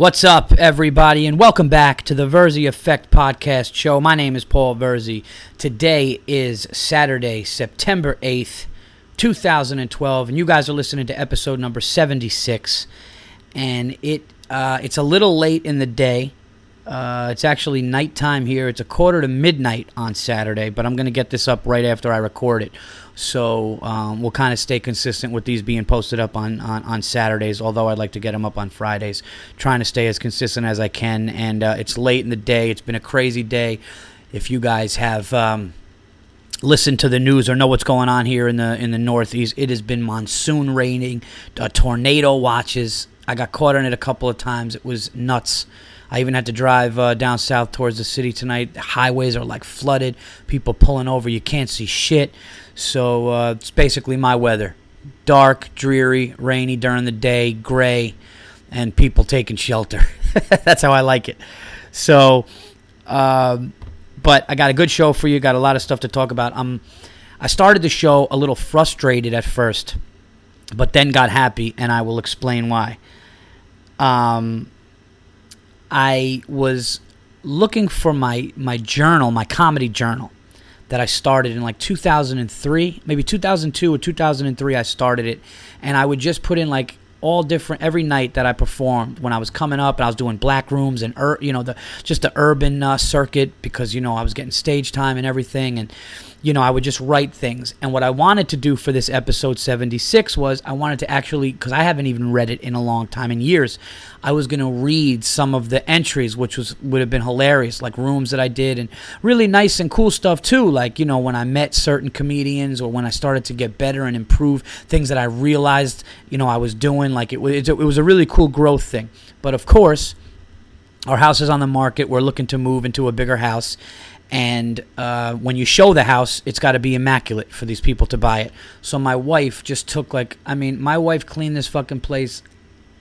What's up, everybody, and welcome back to the Verzi Effect Podcast Show. My name is Paul Verzi. Today is Saturday, September 8th, 2012, and you guys are listening to episode number 76. And it uh, it's a little late in the day. Uh, it's actually nighttime here. It's a quarter to midnight on Saturday, but I'm going to get this up right after I record it. So um, we'll kind of stay consistent with these being posted up on, on, on, Saturdays, although I'd like to get them up on Fridays. Trying to stay as consistent as I can. And uh, it's late in the day. It's been a crazy day. If you guys have. Um, listened to the news or know what's going on here in the in the Northeast. It has been monsoon raining, uh, tornado watches. I got caught in it a couple of times. It was nuts. I even had to drive uh, down south towards the city tonight. The highways are like flooded. People pulling over. You can't see shit. So uh, it's basically my weather dark, dreary, rainy during the day, gray, and people taking shelter. That's how I like it. So, um, but I got a good show for you. Got a lot of stuff to talk about. I'm, I started the show a little frustrated at first, but then got happy, and I will explain why. Um, I was looking for my my journal, my comedy journal that I started in like 2003, maybe 2002 or 2003 I started it. And I would just put in like all different every night that I performed when I was coming up and I was doing black rooms and ur, you know the just the urban uh, circuit because you know I was getting stage time and everything. And you know, I would just write things. And what I wanted to do for this episode 76 was I wanted to actually, because I haven't even read it in a long time, in years, I was going to read some of the entries, which was would have been hilarious, like rooms that I did, and really nice and cool stuff too. Like you know, when I met certain comedians, or when I started to get better and improve things that I realized, you know, I was doing. Like it was, it was a really cool growth thing. But of course, our house is on the market. We're looking to move into a bigger house, and uh, when you show the house, it's got to be immaculate for these people to buy it. So my wife just took like, I mean, my wife cleaned this fucking place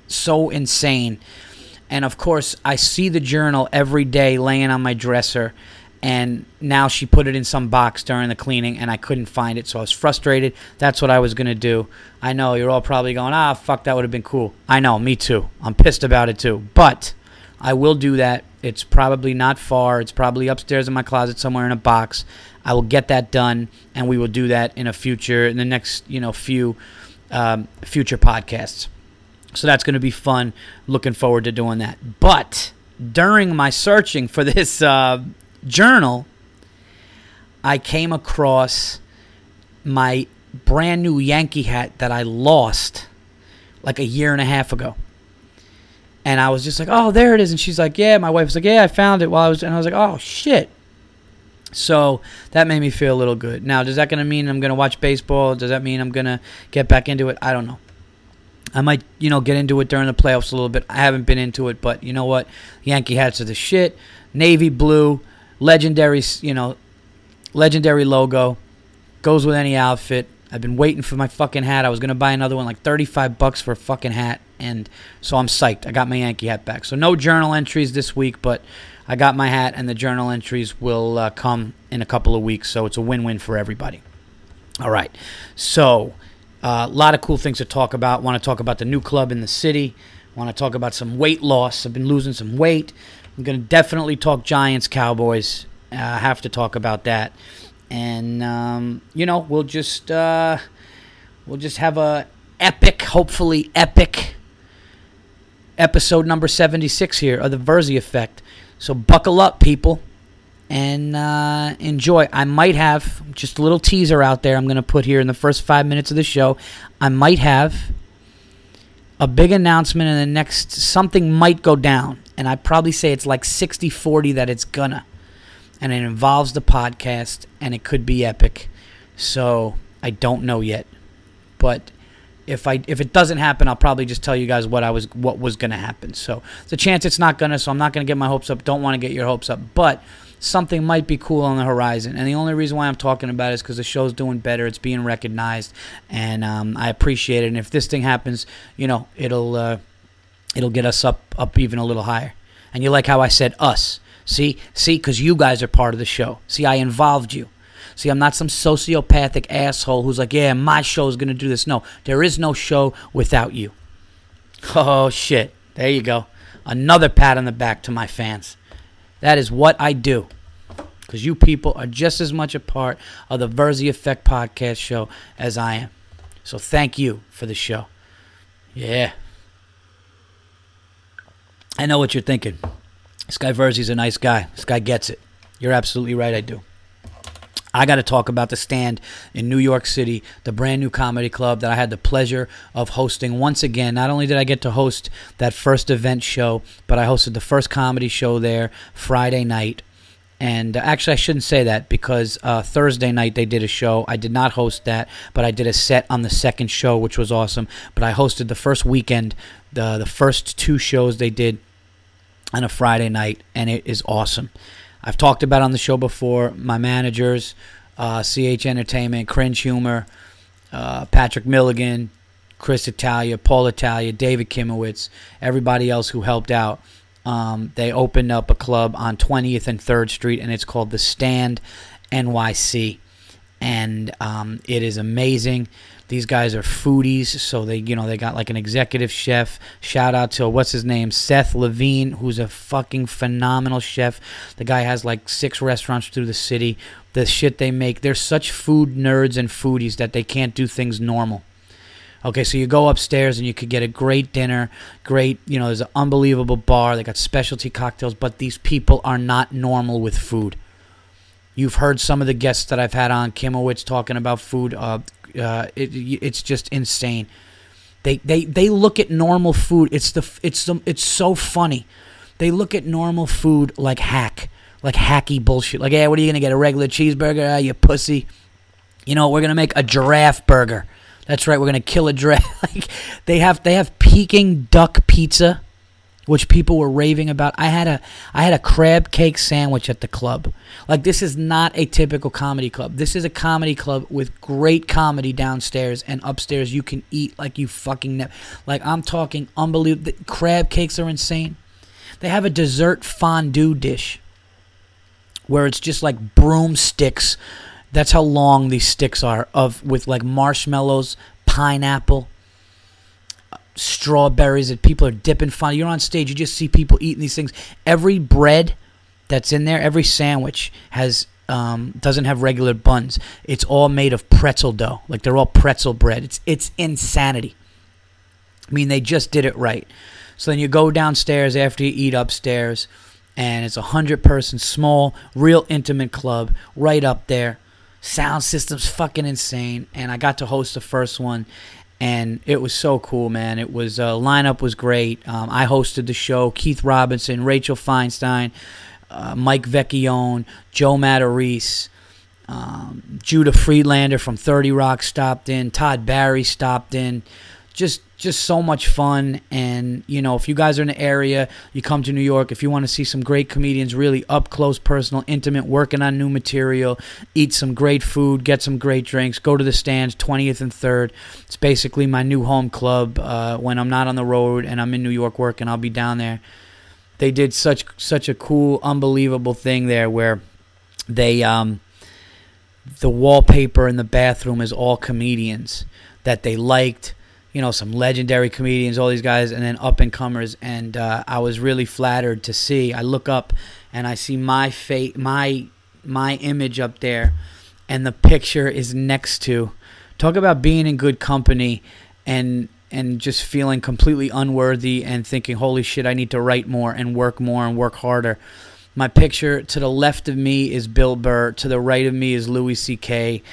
so insane. And of course, I see the journal every day laying on my dresser. And now she put it in some box during the cleaning, and I couldn't find it. So I was frustrated. That's what I was going to do. I know you're all probably going, ah, fuck, that would have been cool. I know, me too. I'm pissed about it too. But I will do that it's probably not far. It's probably upstairs in my closet somewhere in a box. I will get that done, and we will do that in a future, in the next, you know, few um, future podcasts. So that's going to be fun. Looking forward to doing that. But during my searching for this uh, journal, I came across my brand new Yankee hat that I lost like a year and a half ago. And I was just like, oh, there it is. And she's like, yeah. My wife was like, yeah, I found it while I was. And I was like, oh, shit. So that made me feel a little good. Now, does that going to mean I'm going to watch baseball? Does that mean I'm going to get back into it? I don't know. I might, you know, get into it during the playoffs a little bit. I haven't been into it, but you know what? Yankee hats are the shit. Navy blue, legendary, you know, legendary logo. Goes with any outfit. I've been waiting for my fucking hat. I was gonna buy another one, like thirty-five bucks for a fucking hat, and so I'm psyched. I got my Yankee hat back. So no journal entries this week, but I got my hat, and the journal entries will uh, come in a couple of weeks. So it's a win-win for everybody. All right. So a uh, lot of cool things to talk about. Want to talk about the new club in the city. Want to talk about some weight loss. I've been losing some weight. I'm gonna definitely talk Giants, Cowboys. Uh, have to talk about that and um, you know we'll just uh, we'll just have a epic, hopefully epic episode number seventy six here of the Verzi Effect. So buckle up, people, and uh, enjoy. I might have just a little teaser out there. I'm going to put here in the first five minutes of the show. I might have a big announcement in the next. Something might go down, and I'd probably say it's like 60-40 that it's gonna and it involves the podcast, and it could be epic. So I don't know yet, but if I if it doesn't happen, I'll probably just tell you guys what I was what was gonna happen. So a chance it's not gonna. So I'm not gonna get my hopes up. Don't want to get your hopes up, but something might be cool on the horizon. And the only reason why I'm talking about it is because the show's doing better. It's being recognized, and um, I appreciate it. And if this thing happens, you know, it'll uh, it'll get us up up even a little higher. And you like how I said us. See, see, because you guys are part of the show. See, I involved you. See, I'm not some sociopathic asshole who's like, yeah, my show is going to do this. No, there is no show without you. Oh, shit. There you go. Another pat on the back to my fans. That is what I do. Because you people are just as much a part of the Verzi Effect podcast show as I am. So thank you for the show. Yeah. I know what you're thinking. This guy Verzi's a nice guy. This guy gets it. You're absolutely right, I do. I got to talk about the stand in New York City, the brand new comedy club that I had the pleasure of hosting once again. Not only did I get to host that first event show, but I hosted the first comedy show there Friday night. And uh, actually, I shouldn't say that because uh, Thursday night they did a show. I did not host that, but I did a set on the second show, which was awesome. But I hosted the first weekend, the the first two shows they did on a Friday night, and it is awesome. I've talked about on the show before. My managers, uh, CH Entertainment, Cringe Humor, uh, Patrick Milligan, Chris Italia, Paul Italia, David Kimowitz, everybody else who helped out. Um, they opened up a club on 20th and 3rd Street, and it's called The Stand NYC. And um, it is amazing. These guys are foodies, so they, you know, they got like an executive chef. Shout out to what's his name, Seth Levine, who's a fucking phenomenal chef. The guy has like six restaurants through the city. The shit they make, they're such food nerds and foodies that they can't do things normal. Okay, so you go upstairs and you could get a great dinner, great, you know, there's an unbelievable bar. They got specialty cocktails, but these people are not normal with food. You've heard some of the guests that I've had on Kimowitz talking about food. Uh, uh, it, it's just insane. They, they they look at normal food. It's the it's the, it's so funny. They look at normal food like hack, like hacky bullshit. Like, hey, what are you gonna get? A regular cheeseburger? Ah, you pussy. You know, we're gonna make a giraffe burger. That's right. We're gonna kill a giraffe. like, they have they have Peking duck pizza which people were raving about. I had a I had a crab cake sandwich at the club. Like this is not a typical comedy club. This is a comedy club with great comedy downstairs and upstairs you can eat like you fucking ne- like I'm talking unbelievable. Crab cakes are insane. They have a dessert fondue dish where it's just like broomsticks. That's how long these sticks are of with like marshmallows, pineapple, strawberries that people are dipping fun. You're on stage, you just see people eating these things. Every bread that's in there, every sandwich has um, doesn't have regular buns. It's all made of pretzel dough. Like they're all pretzel bread. It's it's insanity. I mean, they just did it right. So then you go downstairs after you eat upstairs, and it's a hundred person small, real intimate club right up there. Sound system's fucking insane, and I got to host the first one, and it was so cool, man. It was uh, lineup was great. Um, I hosted the show. Keith Robinson, Rachel Feinstein, uh, Mike Vecchione, Joe Matarese, um, Judah Friedlander from Thirty Rock stopped in. Todd Barry stopped in. Just just so much fun. And, you know, if you guys are in the area, you come to New York, if you want to see some great comedians, really up close, personal, intimate, working on new material, eat some great food, get some great drinks, go to the stands, 20th and 3rd. It's basically my new home club. Uh, when I'm not on the road and I'm in New York working, I'll be down there. They did such such a cool, unbelievable thing there where they um, the wallpaper in the bathroom is all comedians that they liked you know some legendary comedians, all these guys, and then up and comers. And uh, I was really flattered to see. I look up and I see my fate, my my image up there, and the picture is next to. Talk about being in good company, and and just feeling completely unworthy and thinking, holy shit, I need to write more and work more and work harder. My picture to the left of me is Bill Burr. To the right of me is Louis C.K.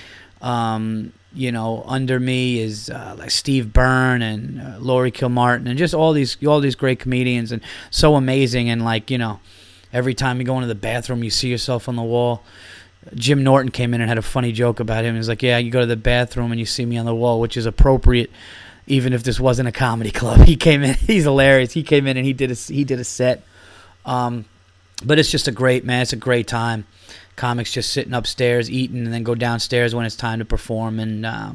Um, you know, under me is uh, like Steve Byrne and uh, Laurie Kilmartin and just all these all these great comedians and so amazing and like you know, every time you go into the bathroom, you see yourself on the wall. Jim Norton came in and had a funny joke about him. He's like, "Yeah, you go to the bathroom and you see me on the wall, which is appropriate, even if this wasn't a comedy club." He came in. He's hilarious. He came in and he did a he did a set. Um, but it's just a great man. It's a great time comics just sitting upstairs eating and then go downstairs when it's time to perform. And uh,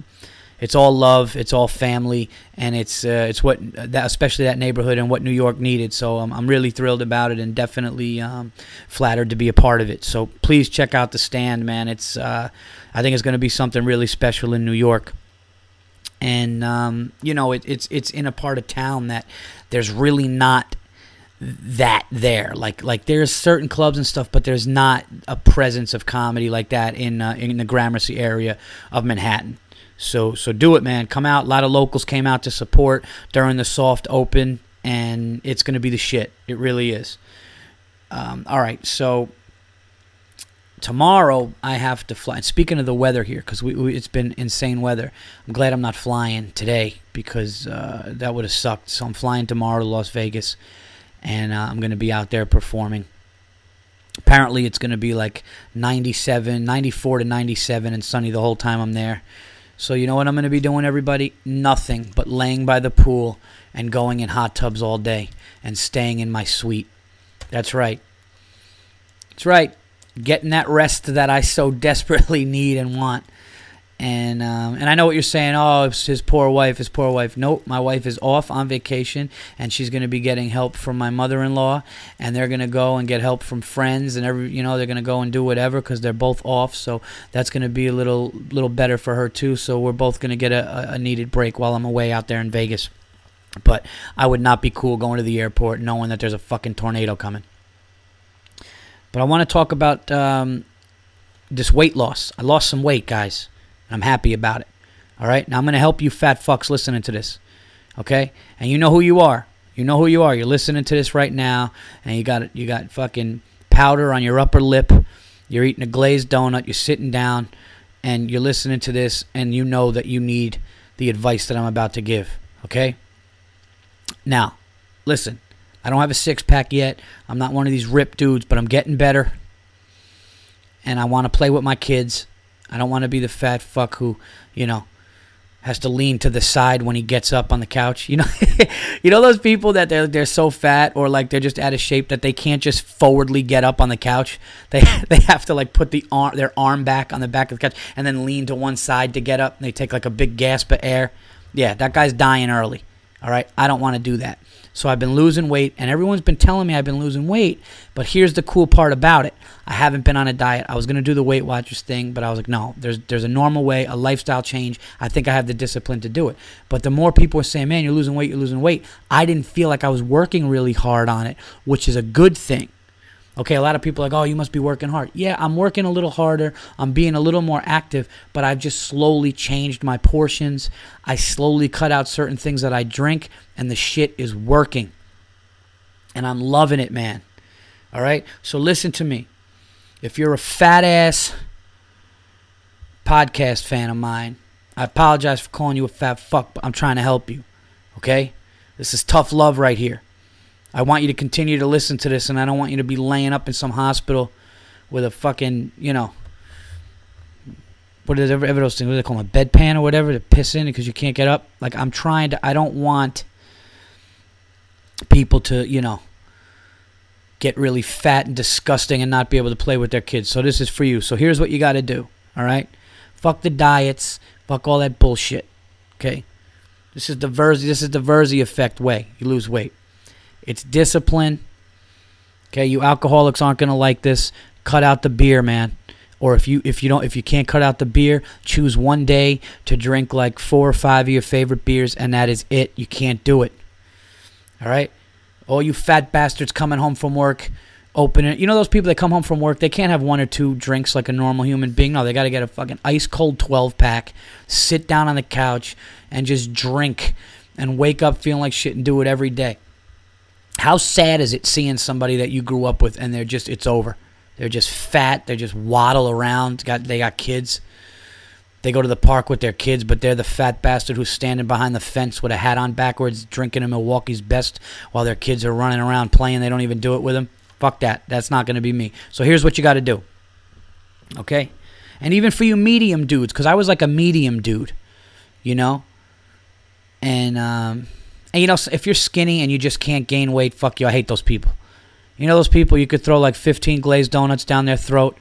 it's all love it's all family and it's uh, it's what that especially that neighborhood and what New York needed. So um, I'm really thrilled about it and definitely um, flattered to be a part of it. So please check out the stand man. It's uh, I think it's going to be something really special in New York. And um, you know it, it's it's in a part of town that there's really not that there. Like like there's certain clubs and stuff, but there's not a presence of comedy like that in uh, in the Gramercy area of Manhattan. So so do it, man. Come out. A lot of locals came out to support during the soft open, and it's to be the shit. It really is. Um, all right, so tomorrow I have to fly. Speaking of the weather here, because we, we, it's been insane weather. I'm glad I'm not flying today because uh, that would have sucked. So I'm flying tomorrow to Las Vegas, and uh, I'm going to be out there performing. Apparently, it's going to be like 97, 94 to 97, and sunny the whole time I'm there. So you know what I'm going to be doing, everybody? Nothing but laying by the pool and going in hot tubs all day and staying in my suite. That's right. That's right getting that rest that I so desperately need and want. And um, and I know what you're saying. Oh, it's his poor wife, his poor wife. Nope, my wife is off on vacation, and she's going to be getting help from my mother-in-law, and they're going to go and get help from friends, and every you know they're going to go and do whatever because they're both off. So that's going to be a little little better for her too. So we're both going to get a, a needed break while I'm away out there in Vegas. But I would not be cool going to the airport knowing that there's a fucking tornado coming. But I want to talk about um, this weight loss. I lost some weight, guys. I'm happy about it. All right. Now I'm going to help you fat fucks listening to this. Okay. And you know who you are. You know who you are. You're listening to this right now, and you got you got fucking powder on your upper lip. You're eating a glazed donut. You're sitting down, and you're listening to this, and you know that you need the advice that I'm about to give. Okay. Now, listen. I don't have a six pack yet. I'm not one of these ripped dudes, but I'm getting better. And I want to play with my kids. I don't want to be the fat fuck who, you know, has to lean to the side when he gets up on the couch. You know, you know those people that they're they're so fat or like they're just out of shape that they can't just forwardly get up on the couch. They they have to like put the arm their arm back on the back of the couch and then lean to one side to get up. And they take like a big gasp of air. Yeah, that guy's dying early. All right, I don't want to do that. So I've been losing weight, and everyone's been telling me I've been losing weight. But here's the cool part about it: I haven't been on a diet. I was gonna do the Weight Watchers thing, but I was like, no, there's there's a normal way, a lifestyle change. I think I have the discipline to do it. But the more people are saying, man, you're losing weight, you're losing weight, I didn't feel like I was working really hard on it, which is a good thing. Okay, a lot of people are like, oh, you must be working hard. Yeah, I'm working a little harder. I'm being a little more active, but I've just slowly changed my portions. I slowly cut out certain things that I drink, and the shit is working. And I'm loving it, man. All right? So listen to me. If you're a fat ass podcast fan of mine, I apologize for calling you a fat fuck, but I'm trying to help you. Okay? This is tough love right here. I want you to continue to listen to this, and I don't want you to be laying up in some hospital with a fucking, you know, what is ever, ever those things? What do they call them? A bedpan or whatever to piss in because you can't get up. Like I'm trying to. I don't want people to, you know, get really fat and disgusting and not be able to play with their kids. So this is for you. So here's what you got to do. All right, fuck the diets. Fuck all that bullshit. Okay, this is the Verzi. This is the Verzi effect way. You lose weight. It's discipline. Okay, you alcoholics aren't gonna like this. Cut out the beer, man. Or if you if you don't if you can't cut out the beer, choose one day to drink like four or five of your favorite beers, and that is it. You can't do it. All right, all you fat bastards coming home from work, open it. You know those people that come home from work, they can't have one or two drinks like a normal human being. No, they got to get a fucking ice cold twelve pack, sit down on the couch, and just drink, and wake up feeling like shit and do it every day. How sad is it seeing somebody that you grew up with and they're just it's over. They're just fat, they just waddle around, got they got kids. They go to the park with their kids, but they're the fat bastard who's standing behind the fence with a hat on backwards, drinking a Milwaukee's best while their kids are running around playing. They don't even do it with them. Fuck that. That's not going to be me. So here's what you got to do. Okay? And even for you medium dudes, because I was like a medium dude, you know? And, um, and you know, if you're skinny and you just can't gain weight, fuck you. I hate those people. You know those people you could throw like 15 glazed donuts down their throat,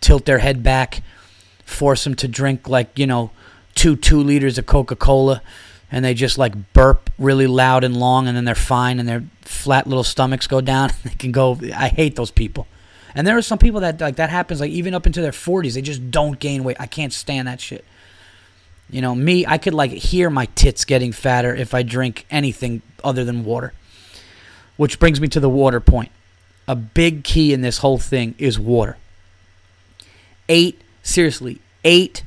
tilt their head back, force them to drink like, you know, two two liters of Coca-Cola and they just like burp really loud and long and then they're fine and their flat little stomachs go down. they can go I hate those people. And there are some people that like that happens like even up into their 40s, they just don't gain weight. I can't stand that shit. You know, me, I could like hear my tits getting fatter if I drink anything other than water. Which brings me to the water point. A big key in this whole thing is water. Eight, seriously, eight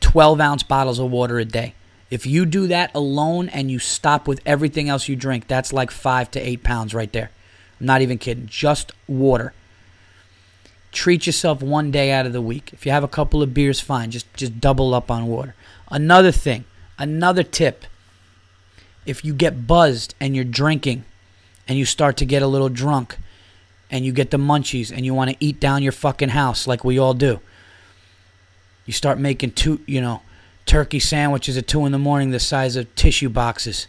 12 ounce bottles of water a day. If you do that alone and you stop with everything else you drink, that's like five to eight pounds right there. I'm not even kidding. Just water. Treat yourself one day out of the week. If you have a couple of beers, fine. Just just double up on water. Another thing, another tip. If you get buzzed and you're drinking and you start to get a little drunk and you get the munchies and you want to eat down your fucking house like we all do. You start making two, you know, turkey sandwiches at two in the morning the size of tissue boxes.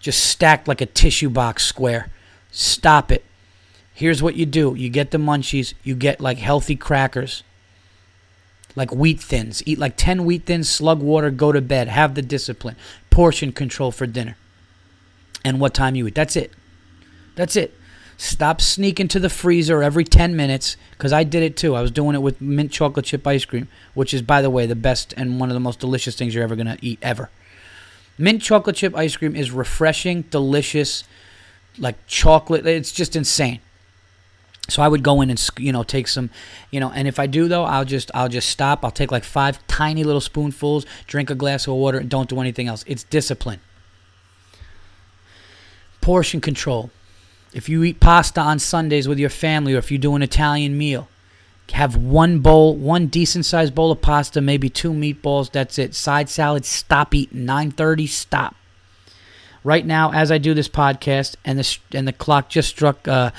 Just stacked like a tissue box square. Stop it. Here's what you do you get the munchies, you get like healthy crackers, like wheat thins. Eat like 10 wheat thins, slug water, go to bed. Have the discipline. Portion control for dinner. And what time you eat. That's it. That's it. Stop sneaking to the freezer every 10 minutes because I did it too. I was doing it with mint chocolate chip ice cream, which is, by the way, the best and one of the most delicious things you're ever going to eat ever. Mint chocolate chip ice cream is refreshing, delicious, like chocolate. It's just insane. So I would go in and you know take some, you know, and if I do though, I'll just I'll just stop. I'll take like five tiny little spoonfuls, drink a glass of water, and don't do anything else. It's discipline. Portion control. If you eat pasta on Sundays with your family, or if you do an Italian meal, have one bowl, one decent sized bowl of pasta, maybe two meatballs. That's it. Side salad. Stop eating. 9:30. Stop. Right now, as I do this podcast, and the and the clock just struck uh,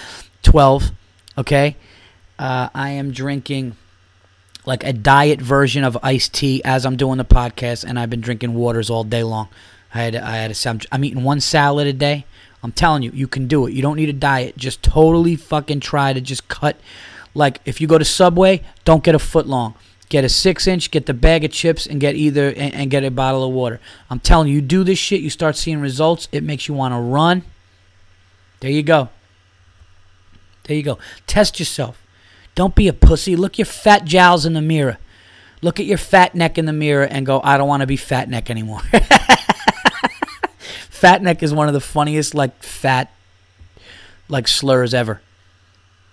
12. Okay, uh, I am drinking like a diet version of iced tea as I'm doing the podcast, and I've been drinking waters all day long. I had I had a, I'm eating one salad a day. I'm telling you, you can do it. You don't need a diet. Just totally fucking try to just cut. Like if you go to Subway, don't get a foot long. Get a six inch, get the bag of chips, and get either and, and get a bottle of water. I'm telling you, you do this shit, you start seeing results. It makes you want to run. There you go. There you go. Test yourself. Don't be a pussy. Look your fat jowls in the mirror. Look at your fat neck in the mirror and go, I don't want to be fat neck anymore. fat neck is one of the funniest like fat like slurs ever.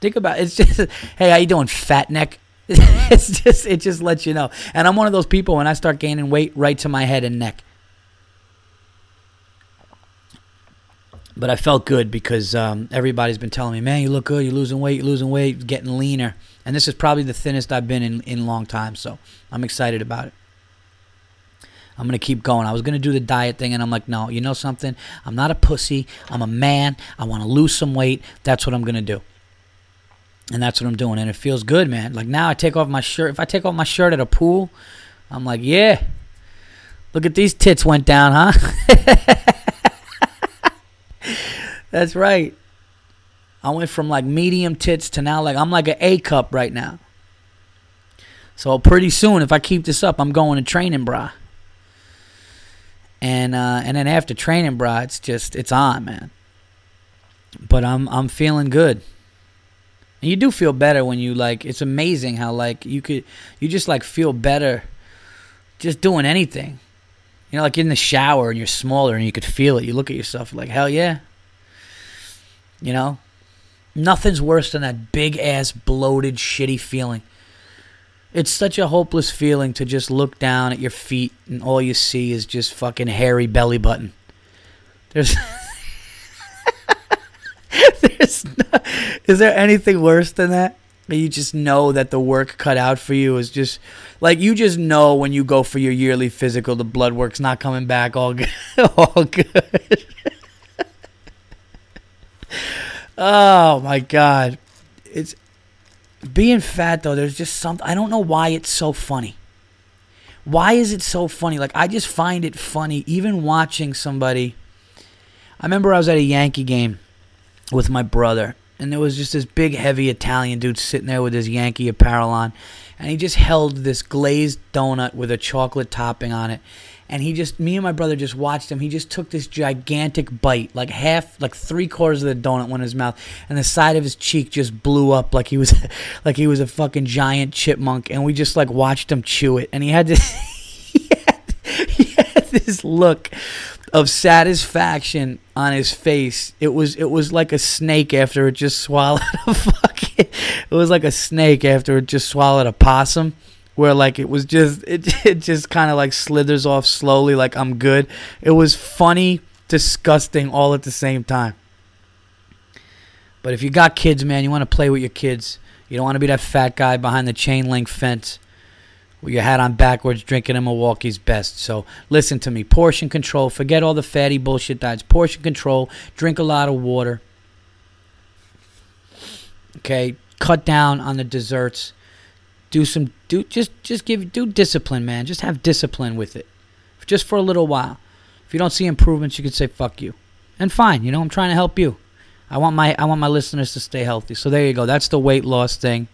Think about it. It's just hey, how you doing, fat neck? it's just it just lets you know. And I'm one of those people when I start gaining weight right to my head and neck. But I felt good because um, everybody's been telling me, man, you look good, you're losing weight, you're losing weight, getting leaner. And this is probably the thinnest I've been in, in a long time. So I'm excited about it. I'm going to keep going. I was going to do the diet thing, and I'm like, no, you know something? I'm not a pussy. I'm a man. I want to lose some weight. That's what I'm going to do. And that's what I'm doing. And it feels good, man. Like now I take off my shirt. If I take off my shirt at a pool, I'm like, yeah, look at these tits went down, huh? That's right. I went from like medium tits to now like I'm like an A cup right now. So pretty soon, if I keep this up, I'm going to training bra. And uh, and then after training bra, it's just it's on, man. But I'm I'm feeling good. And you do feel better when you like. It's amazing how like you could you just like feel better, just doing anything. You know, like in the shower and you're smaller and you could feel it. You look at yourself like hell yeah, you know? Nothing's worse than that big ass, bloated, shitty feeling. It's such a hopeless feeling to just look down at your feet and all you see is just fucking hairy belly button. There's. There's no, is there anything worse than that? You just know that the work cut out for you is just like you just know when you go for your yearly physical, the blood work's not coming back all good. all good. Oh my god. It's being fat though, there's just something I don't know why it's so funny. Why is it so funny? Like I just find it funny even watching somebody I remember I was at a Yankee game with my brother and there was just this big heavy Italian dude sitting there with his Yankee apparel on and he just held this glazed donut with a chocolate topping on it and he just me and my brother just watched him. He just took this gigantic bite, like half, like three quarters of the donut went in his mouth, and the side of his cheek just blew up like he was, like he was a fucking giant chipmunk. And we just like watched him chew it, and he had this, he had, he had this look of satisfaction on his face. It was it was like a snake after it just swallowed a fucking. It was like a snake after it just swallowed a possum, where like it was just it it just kind of like slithers off slowly, like I'm good. It was funny, disgusting, all at the same time. But if you got kids, man, you want to play with your kids. You don't want to be that fat guy behind the chain link fence with your hat on backwards drinking a Milwaukee's best. So listen to me. Portion control. Forget all the fatty bullshit diets. Portion control. Drink a lot of water. Okay. Cut down on the desserts. Do some do just just give do discipline, man. Just have discipline with it. Just for a little while. If you don't see improvements, you can say fuck you. And fine, you know, I'm trying to help you. I want my I want my listeners to stay healthy. So there you go. That's the weight loss thing.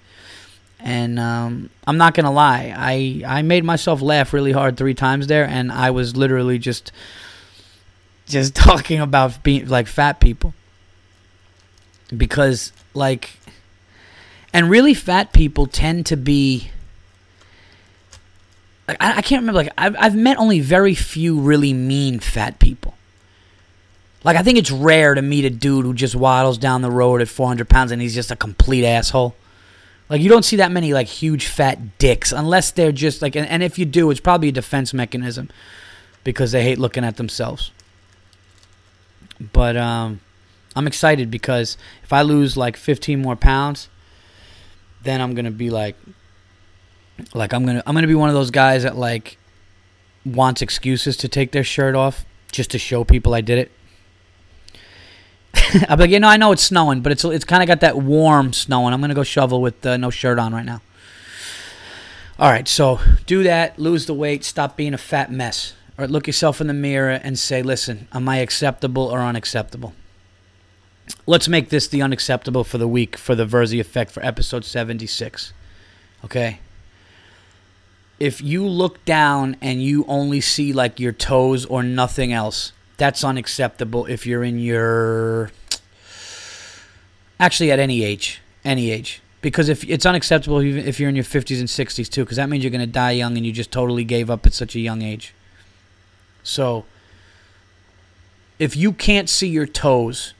And um, I'm not gonna lie, I I made myself laugh really hard three times there, and I was literally just just talking about being like fat people. Because like and really fat people tend to be like I, I can't remember like I've, I've met only very few really mean fat people. Like i think it's rare to meet a dude who just waddles down the road at 400 pounds and he's just a complete asshole like you don't see that many like huge fat dicks unless they're just like and, and if you do it's probably a defense mechanism because they hate looking at themselves but um i'm excited because if i lose like 15 more pounds then I'm gonna be like, like I'm gonna I'm gonna be one of those guys that like wants excuses to take their shirt off just to show people I did it. I'm like, you know, I know it's snowing, but it's it's kind of got that warm snowing. I'm gonna go shovel with uh, no shirt on right now. All right, so do that, lose the weight, stop being a fat mess. All right, look yourself in the mirror and say, listen, am I acceptable or unacceptable? let's make this the unacceptable for the week for the Verzi effect for episode 76. Okay? If you look down and you only see like your toes or nothing else, that's unacceptable if you're in your actually at any age, any age. Because if it's unacceptable if you're in your 50s and 60s too, because that means you're going to die young and you just totally gave up at such a young age. So, if you can't see your toes,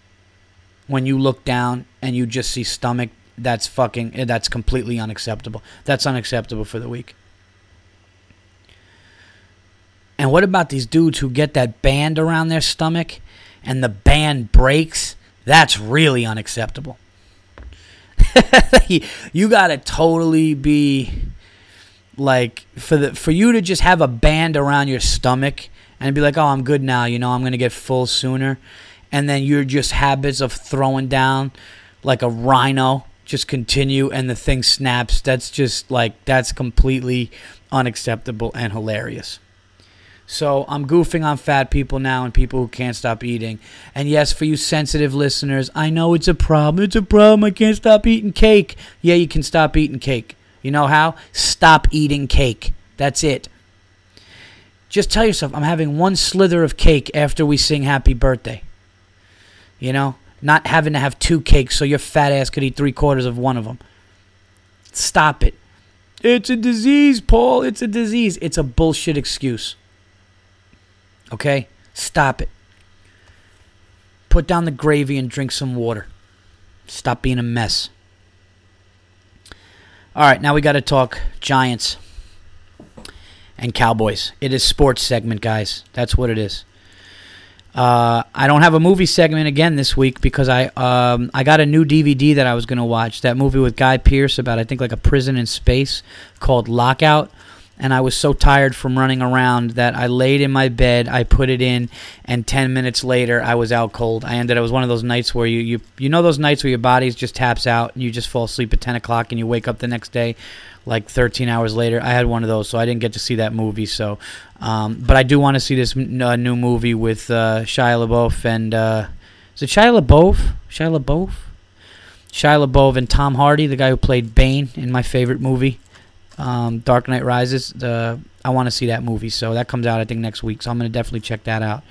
when you look down and you just see stomach, that's fucking eh, that's completely unacceptable. That's unacceptable for the week. And what about these dudes who get that band around their stomach and the band breaks? That's really unacceptable. you got to totally be like for the for you to just have a band around your stomach and be like, "Oh, I'm good now, you know, I'm going to get full sooner." and then your just habits of throwing down like a rhino just continue and the thing snaps that's just like that's completely unacceptable and hilarious so i'm goofing on fat people now and people who can't stop eating and yes for you sensitive listeners i know it's a problem it's a problem i can't stop eating cake yeah you can stop eating cake you know how stop eating cake that's it just tell yourself i'm having one slither of cake after we sing happy birthday you know, not having to have two cakes so your fat ass could eat three quarters of one of them. Stop it. It's a disease, Paul. It's a disease. It's a bullshit excuse. Okay? Stop it. Put down the gravy and drink some water. Stop being a mess. All right, now we got to talk Giants and Cowboys. It is sports segment, guys. That's what it is. Uh, I don't have a movie segment again this week because I um, I got a new DVD that I was going to watch. That movie with Guy Pearce about I think like a prison in space called Lockout. And I was so tired from running around that I laid in my bed. I put it in, and ten minutes later, I was out cold. I ended. It was one of those nights where you you you know those nights where your body just taps out and you just fall asleep at ten o'clock and you wake up the next day like 13 hours later. I had one of those, so I didn't get to see that movie. So, um, but I do want to see this n- uh, new movie with uh, Shia LaBeouf and uh, is it Shia LaBeouf? Shia LaBeouf? Shia LaBeouf and Tom Hardy, the guy who played Bane in my favorite movie, um, Dark Knight Rises. The I want to see that movie, so that comes out I think next week. So I'm gonna definitely check that out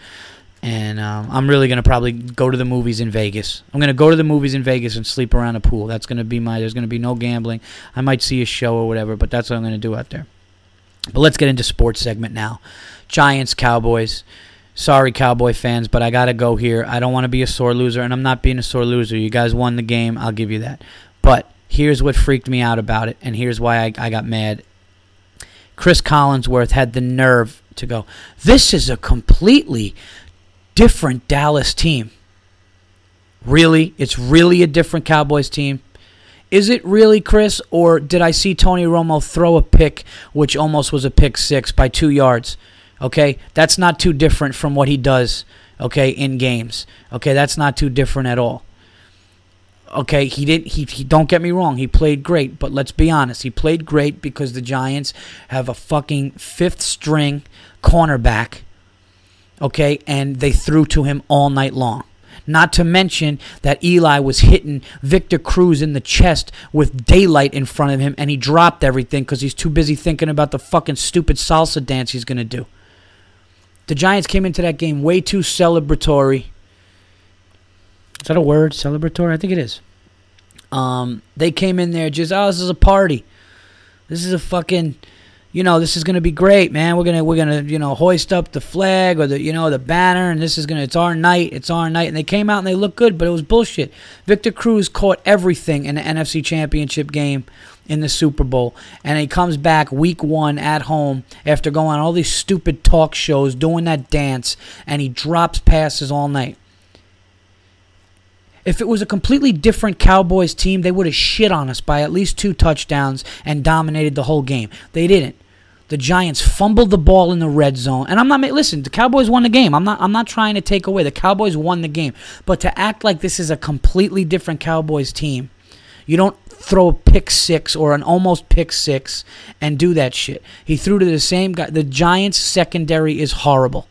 and um, I'm really gonna probably go to the movies in Vegas. I'm gonna go to the movies in Vegas and sleep around a pool. That's gonna be my. There's gonna be no gambling. I might see a show or whatever, but that's what I'm gonna do out there. But let's get into sports segment now. Giants, Cowboys. Sorry, Cowboy fans, but I got to go here. I don't want to be a sore loser, and I'm not being a sore loser. You guys won the game. I'll give you that. But here's what freaked me out about it, and here's why I, I got mad. Chris Collinsworth had the nerve to go, This is a completely different Dallas team. Really? It's really a different Cowboys team? Is it really, Chris, or did I see Tony Romo throw a pick, which almost was a pick six by two yards? Okay, that's not too different from what he does. Okay, in games. Okay, that's not too different at all. Okay, he didn't. He, he don't get me wrong. He played great, but let's be honest. He played great because the Giants have a fucking fifth string cornerback. Okay, and they threw to him all night long. Not to mention that Eli was hitting Victor Cruz in the chest with daylight in front of him, and he dropped everything because he's too busy thinking about the fucking stupid salsa dance he's gonna do. The Giants came into that game way too celebratory. Is that a word? Celebratory? I think it is. Um, they came in there just, oh, this is a party. This is a fucking, you know, this is gonna be great, man. We're gonna we're gonna you know hoist up the flag or the you know the banner, and this is gonna it's our night, it's our night. And they came out and they looked good, but it was bullshit. Victor Cruz caught everything in the NFC Championship game in the Super Bowl, and he comes back week one at home after going on all these stupid talk shows, doing that dance, and he drops passes all night. If it was a completely different Cowboys team, they would have shit on us by at least two touchdowns and dominated the whole game. They didn't. The Giants fumbled the ball in the red zone, and I'm not. Listen, the Cowboys won the game. I'm not. I'm not trying to take away. The Cowboys won the game, but to act like this is a completely different Cowboys team, you don't throw a pick six or an almost pick six and do that shit. He threw to the same guy. The Giants' secondary is horrible.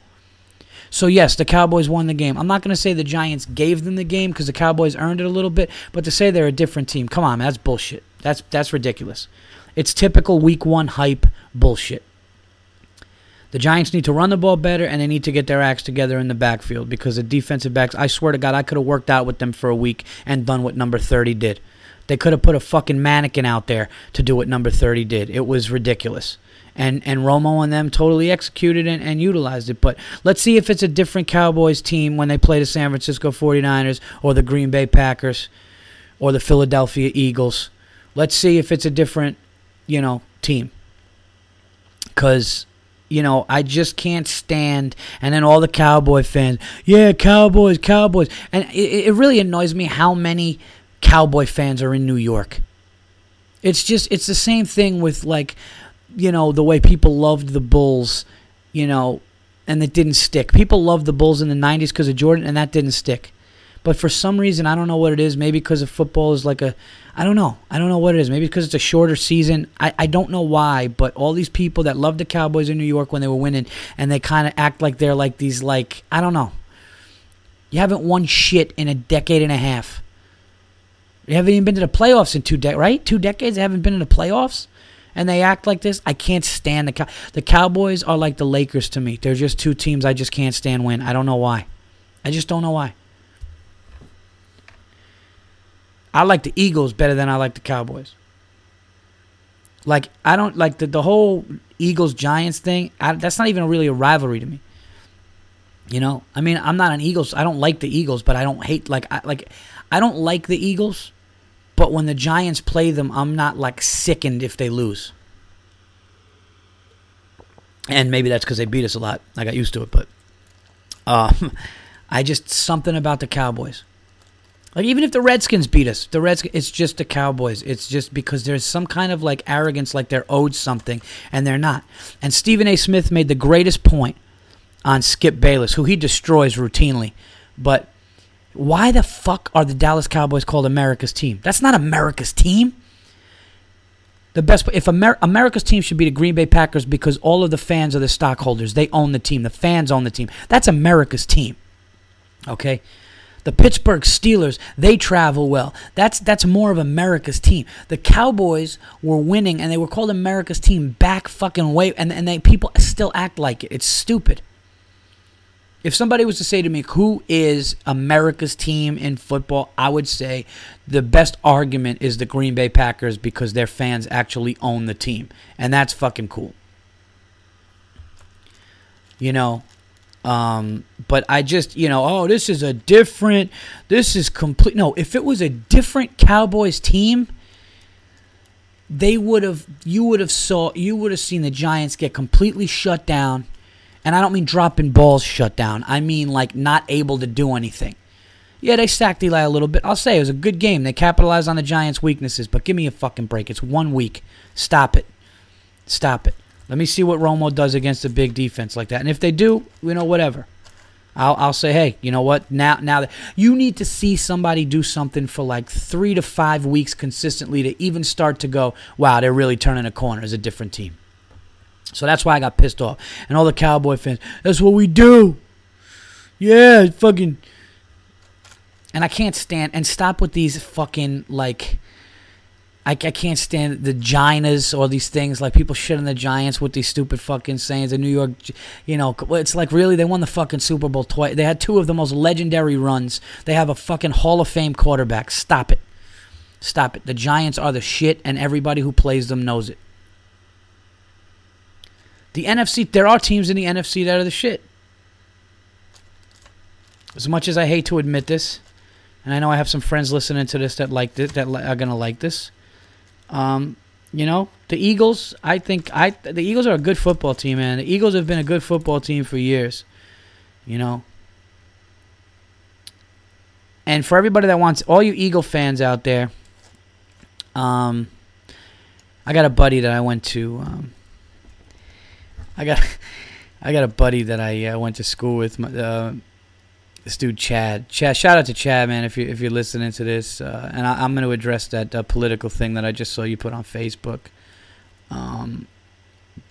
So yes, the Cowboys won the game. I'm not going to say the Giants gave them the game because the Cowboys earned it a little bit, but to say they're a different team, come on, man, that's bullshit. That's that's ridiculous. It's typical Week One hype bullshit. The Giants need to run the ball better, and they need to get their acts together in the backfield because the defensive backs. I swear to God, I could have worked out with them for a week and done what number 30 did. They could have put a fucking mannequin out there to do what number 30 did. It was ridiculous. And and Romo and them totally executed and, and utilized it. But let's see if it's a different Cowboys team when they play the San Francisco 49ers or the Green Bay Packers or the Philadelphia Eagles. Let's see if it's a different, you know, team. Cuz you know, I just can't stand. And then all the Cowboy fans, yeah, Cowboys, Cowboys. And it, it really annoys me how many Cowboy fans are in New York. It's just, it's the same thing with like, you know, the way people loved the Bulls, you know, and it didn't stick. People loved the Bulls in the 90s because of Jordan, and that didn't stick. But for some reason, I don't know what it is. Maybe because of football is like a, I don't know. I don't know what it is. Maybe because it's a shorter season. I, I don't know why. But all these people that love the Cowboys in New York when they were winning, and they kind of act like they're like these like I don't know. You haven't won shit in a decade and a half. You haven't even been to the playoffs in two decades, right? Two decades. They haven't been in the playoffs, and they act like this. I can't stand the the Cowboys are like the Lakers to me. They're just two teams I just can't stand win. I don't know why. I just don't know why. I like the Eagles better than I like the Cowboys. Like I don't like the the whole Eagles Giants thing. I, that's not even really a rivalry to me. You know, I mean, I'm not an Eagles. I don't like the Eagles, but I don't hate like I like I don't like the Eagles. But when the Giants play them, I'm not like sickened if they lose. And maybe that's because they beat us a lot. I got used to it, but um, I just something about the Cowboys. Like even if the Redskins beat us, the Redskins, it's just the Cowboys. It's just because there's some kind of like arrogance, like they're owed something, and they're not. And Stephen A. Smith made the greatest point on Skip Bayless, who he destroys routinely. But why the fuck are the Dallas Cowboys called America's team? That's not America's team. The best if Amer- America's team should be the Green Bay Packers because all of the fans are the stockholders. They own the team. The fans own the team. That's America's team. Okay? The Pittsburgh Steelers, they travel well. That's that's more of America's team. The Cowboys were winning and they were called America's team back fucking way and, and they people still act like it. It's stupid. If somebody was to say to me, who is America's team in football, I would say the best argument is the Green Bay Packers because their fans actually own the team. And that's fucking cool. You know, Um, but I just, you know, oh, this is a different, this is complete. No, if it was a different Cowboys team, they would have, you would have saw, you would have seen the Giants get completely shut down. And I don't mean dropping balls shut down. I mean like not able to do anything. Yeah, they sacked Eli a little bit. I'll say it was a good game. They capitalized on the Giants' weaknesses, but give me a fucking break. It's one week. Stop it. Stop it. Let me see what Romo does against a big defense like that. And if they do, you know, whatever. I'll, I'll say, hey, you know what? Now, now that you need to see somebody do something for like three to five weeks consistently to even start to go, wow, they're really turning a corner as a different team. So that's why I got pissed off. And all the Cowboy fans, that's what we do. Yeah, fucking. And I can't stand and stop with these fucking like I, I can't stand the Ginas or these things like people shitting the Giants with these stupid fucking sayings. The New York, you know, it's like really they won the fucking Super Bowl twice. They had two of the most legendary runs. They have a fucking Hall of Fame quarterback. Stop it, stop it. The Giants are the shit, and everybody who plays them knows it. The NFC, there are teams in the NFC that are the shit. As much as I hate to admit this, and I know I have some friends listening to this that like this, that are gonna like this. Um, you know, the Eagles. I think I the Eagles are a good football team, man. The Eagles have been a good football team for years. You know. And for everybody that wants, all you Eagle fans out there, um, I got a buddy that I went to. Um, I got, I got a buddy that I uh, went to school with. Uh, this dude Chad. Chad, shout out to Chad, man. If you if you're listening to this, uh, and I, am going to address that uh, political thing that I just saw you put on Facebook. Um,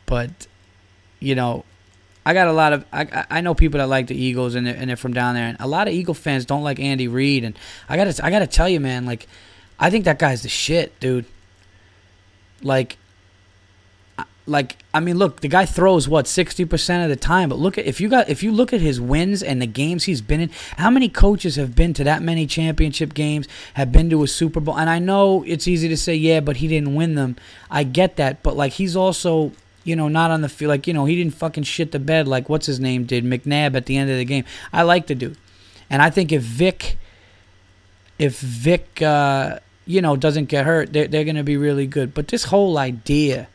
but you know, I got a lot of I I know people that like the Eagles and they're, and they're from down there, and a lot of Eagle fans don't like Andy Reid, and I got to I got to tell you, man, like I think that guy's the shit, dude. Like like I mean, look, the guy throws what sixty percent of the time, but look at if you got if you look at his wins and the games he's been in. How many coaches have been to that many championship games? Have been to a Super Bowl? And I know it's easy to say, yeah, but he didn't win them. I get that, but like he's also you know not on the field. Like you know he didn't fucking shit the bed like what's his name did McNabb at the end of the game. I like the dude, and I think if Vic, if Vic, uh, you know doesn't get hurt, they're they're gonna be really good. But this whole idea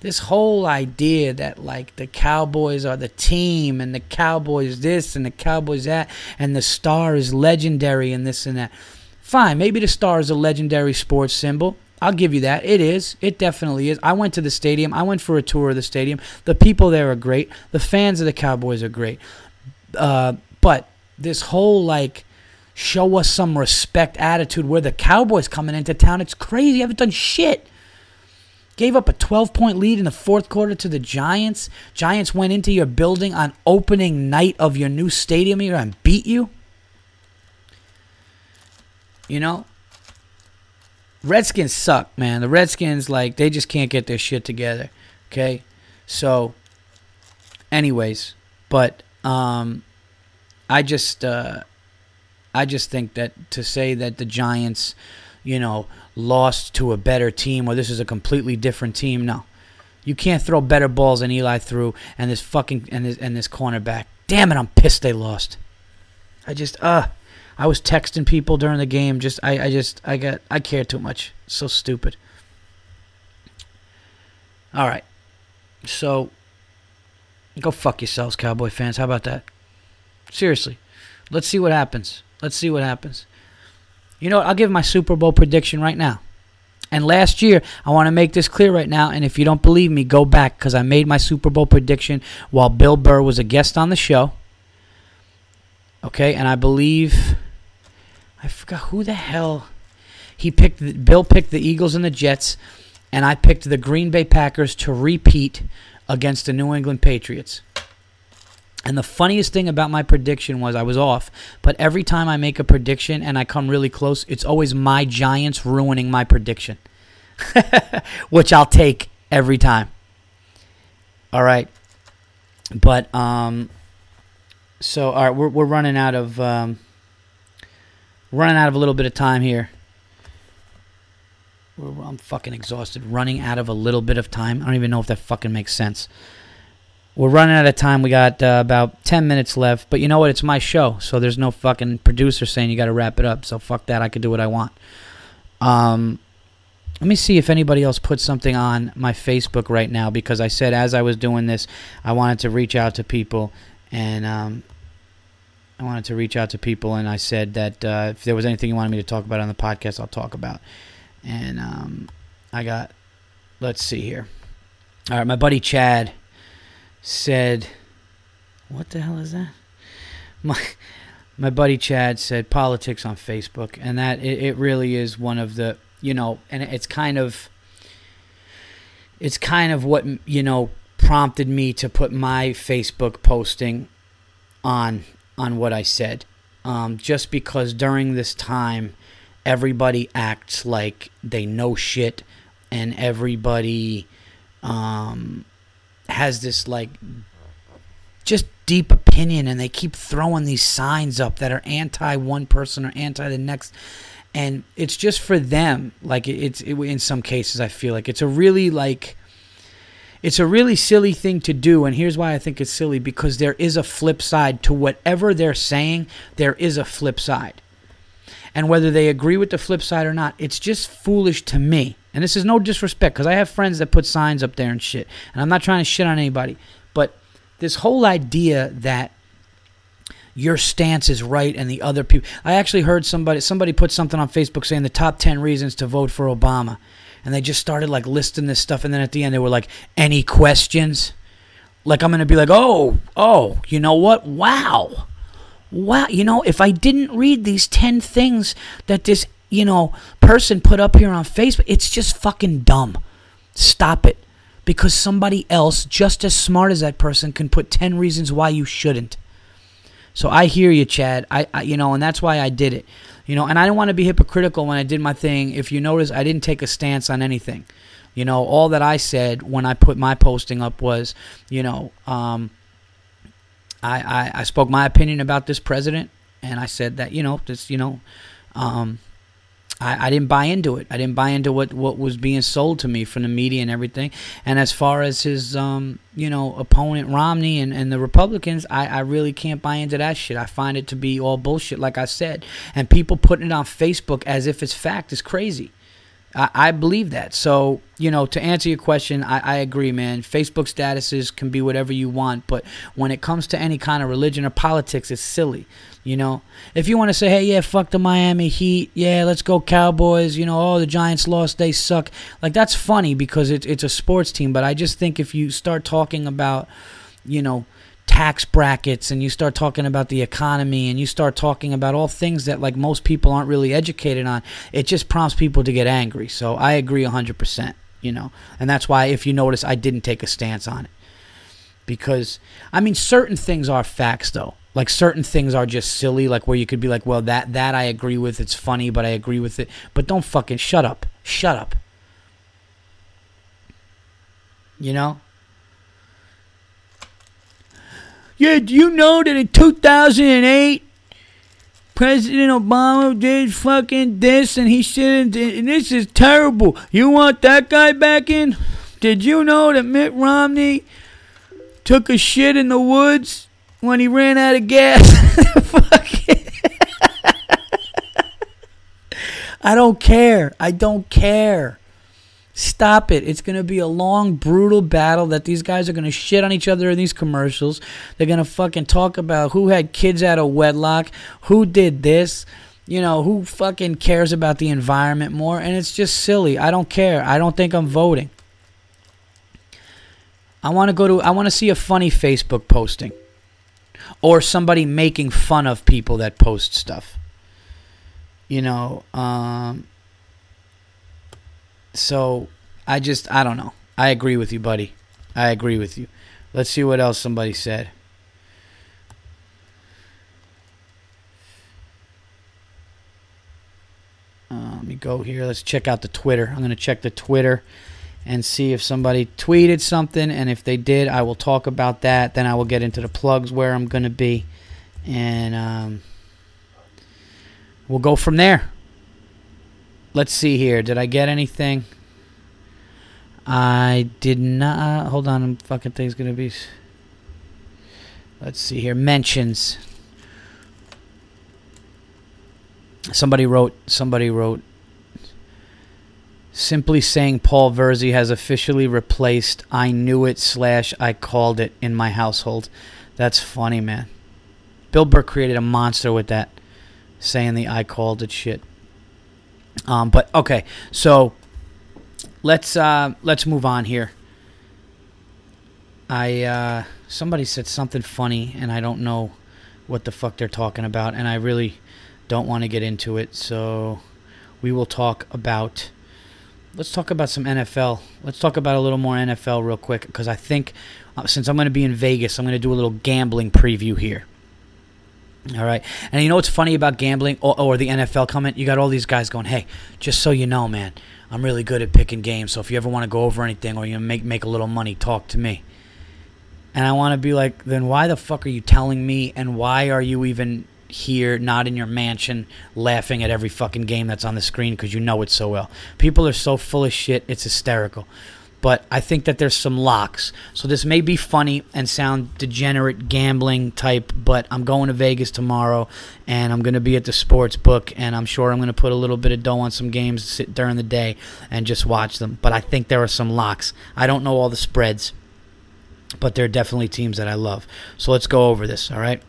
this whole idea that like the Cowboys are the team and the Cowboys this and the Cowboys that and the star is legendary and this and that. Fine, maybe the star is a legendary sports symbol. I'll give you that. It is. It definitely is. I went to the stadium. I went for a tour of the stadium. The people there are great. The fans of the Cowboys are great. Uh, but this whole like show us some respect attitude where the Cowboys coming into town, it's crazy. You haven't done shit. Gave up a 12 point lead in the fourth quarter to the Giants. Giants went into your building on opening night of your new stadium here and beat you. You know? Redskins suck, man. The Redskins, like, they just can't get their shit together. Okay? So, anyways, but, um, I just, uh, I just think that to say that the Giants, you know, lost to a better team or this is a completely different team. No. You can't throw better balls than Eli threw and this fucking and this and this cornerback. Damn it, I'm pissed they lost. I just uh I was texting people during the game, just I, I just I got I care too much. So stupid. Alright. So go fuck yourselves, Cowboy fans. How about that? Seriously. Let's see what happens. Let's see what happens. You know what? I'll give my Super Bowl prediction right now. And last year, I want to make this clear right now. And if you don't believe me, go back because I made my Super Bowl prediction while Bill Burr was a guest on the show. Okay, and I believe I forgot who the hell he picked. Bill picked the Eagles and the Jets, and I picked the Green Bay Packers to repeat against the New England Patriots. And the funniest thing about my prediction was I was off, but every time I make a prediction and I come really close, it's always my Giants ruining my prediction, which I'll take every time. All right, but um, so all right, we're we're running out of um, running out of a little bit of time here. I'm fucking exhausted. Running out of a little bit of time. I don't even know if that fucking makes sense. We're running out of time. We got uh, about 10 minutes left. But you know what? It's my show. So there's no fucking producer saying you got to wrap it up. So fuck that. I could do what I want. Um, let me see if anybody else put something on my Facebook right now because I said as I was doing this, I wanted to reach out to people and um, I wanted to reach out to people and I said that uh, if there was anything you wanted me to talk about on the podcast, I'll talk about. And um, I got, let's see here. All right, my buddy Chad said, "What the hell is that?" My my buddy Chad said politics on Facebook, and that it, it really is one of the you know, and it's kind of it's kind of what you know prompted me to put my Facebook posting on on what I said, um, just because during this time everybody acts like they know shit and everybody um, has this like just deep opinion and they keep throwing these signs up that are anti one person or anti the next. And it's just for them. Like it's it, in some cases i feel like it's a really like it's a really silly thing to do. And here's why i think it's silly. Because there is a flip side to whatever they're saying. There is a flip side. And whether they agree with the flip side or not it's just foolish to me and this is no disrespect because I have friends that put signs up there and shit. And I'm not trying to shit on anybody. But this whole idea that your stance is right and the other people. I actually heard somebody somebody put something on Facebook saying the top 10 reasons to vote for Obama. And they just started like listing this stuff and then at the end they were like any questions? Like I'm going to be like, "Oh, oh, you know what? Wow." Wow, you know, if I didn't read these 10 things that this you know, person put up here on Facebook. It's just fucking dumb. Stop it. Because somebody else, just as smart as that person, can put 10 reasons why you shouldn't. So I hear you, Chad. I, I you know, and that's why I did it. You know, and I don't want to be hypocritical when I did my thing. If you notice, I didn't take a stance on anything. You know, all that I said when I put my posting up was, you know, um, I, I, I spoke my opinion about this president, and I said that, you know, this, you know, um, I, I didn't buy into it. I didn't buy into what, what was being sold to me from the media and everything. And as far as his, um, you know, opponent Romney and, and the Republicans, I, I really can't buy into that shit. I find it to be all bullshit, like I said. And people putting it on Facebook as if it's fact is crazy. I, I believe that. So, you know, to answer your question, I, I agree, man. Facebook statuses can be whatever you want, but when it comes to any kind of religion or politics, it's silly. You know, if you want to say, hey, yeah, fuck the Miami Heat, yeah, let's go Cowboys, you know, oh, the Giants lost, they suck. Like, that's funny because it, it's a sports team, but I just think if you start talking about, you know, tax brackets and you start talking about the economy and you start talking about all things that like most people aren't really educated on it just prompts people to get angry. So i agree 100% you know and that's why if you notice i didn't take a stance on it. Because i mean certain things are facts though. Like certain things are just silly like where you could be like well that that i agree with it's funny but i agree with it. But don't fucking shut up. Shut up. You know yeah do you know that in 2008 president obama did fucking this and he should and this is terrible you want that guy back in did you know that mitt romney took a shit in the woods when he ran out of gas. I don't care. I don't care. Stop it. It's going to be a long, brutal battle that these guys are going to shit on each other in these commercials. They're going to fucking talk about who had kids out of wedlock, who did this, you know, who fucking cares about the environment more. And it's just silly. I don't care. I don't think I'm voting. I want to go to, I want to see a funny Facebook posting or somebody making fun of people that post stuff. You know, um, so I just I don't know. I agree with you, buddy. I agree with you. Let's see what else somebody said. Uh, let me go here. Let's check out the Twitter. I'm going to check the Twitter and see if somebody tweeted something. And if they did, I will talk about that. Then I will get into the plugs where I'm going to be. And um, we'll go from there. Let's see here. Did I get anything? I did not. Hold on. Fucking thing's to be. let's see here. Mentions. Somebody wrote. Somebody wrote. Simply saying Paul Verzi has officially replaced I knew it slash I called it in my household. That's funny, man. Bill Burr created a monster with that, saying the I called it shit. Um, but okay, so let's uh, let's move on here. I uh, somebody said something funny, and I don't know what the fuck they're talking about, and I really don't want to get into it. So we will talk about. Let's talk about some NFL. Let's talk about a little more NFL real quick because I think uh, since I'm going to be in Vegas, I'm going to do a little gambling preview here. All right. And you know what's funny about gambling or, or, the NFL comment? You got all these guys going, hey, just so you know, man, I'm really good at picking games. So if you ever want to go over anything or you make, make a little money, talk to me. And I want to be like, then why the fuck are you telling me? And why are you even here, not in your mansion, laughing at every fucking game that's on the screen because you know it so well? People are so full of shit, it's hysterical but I think that there's some locks. So this may be funny and sound degenerate gambling type, but I'm going to Vegas tomorrow and I'm going to be at the sports book and I'm sure I'm going to put a little bit of dough on some games sit during the day and just watch them. But I think there are some locks. I don't know all the spreads, but there are definitely teams that I love. So let's go over this, all right?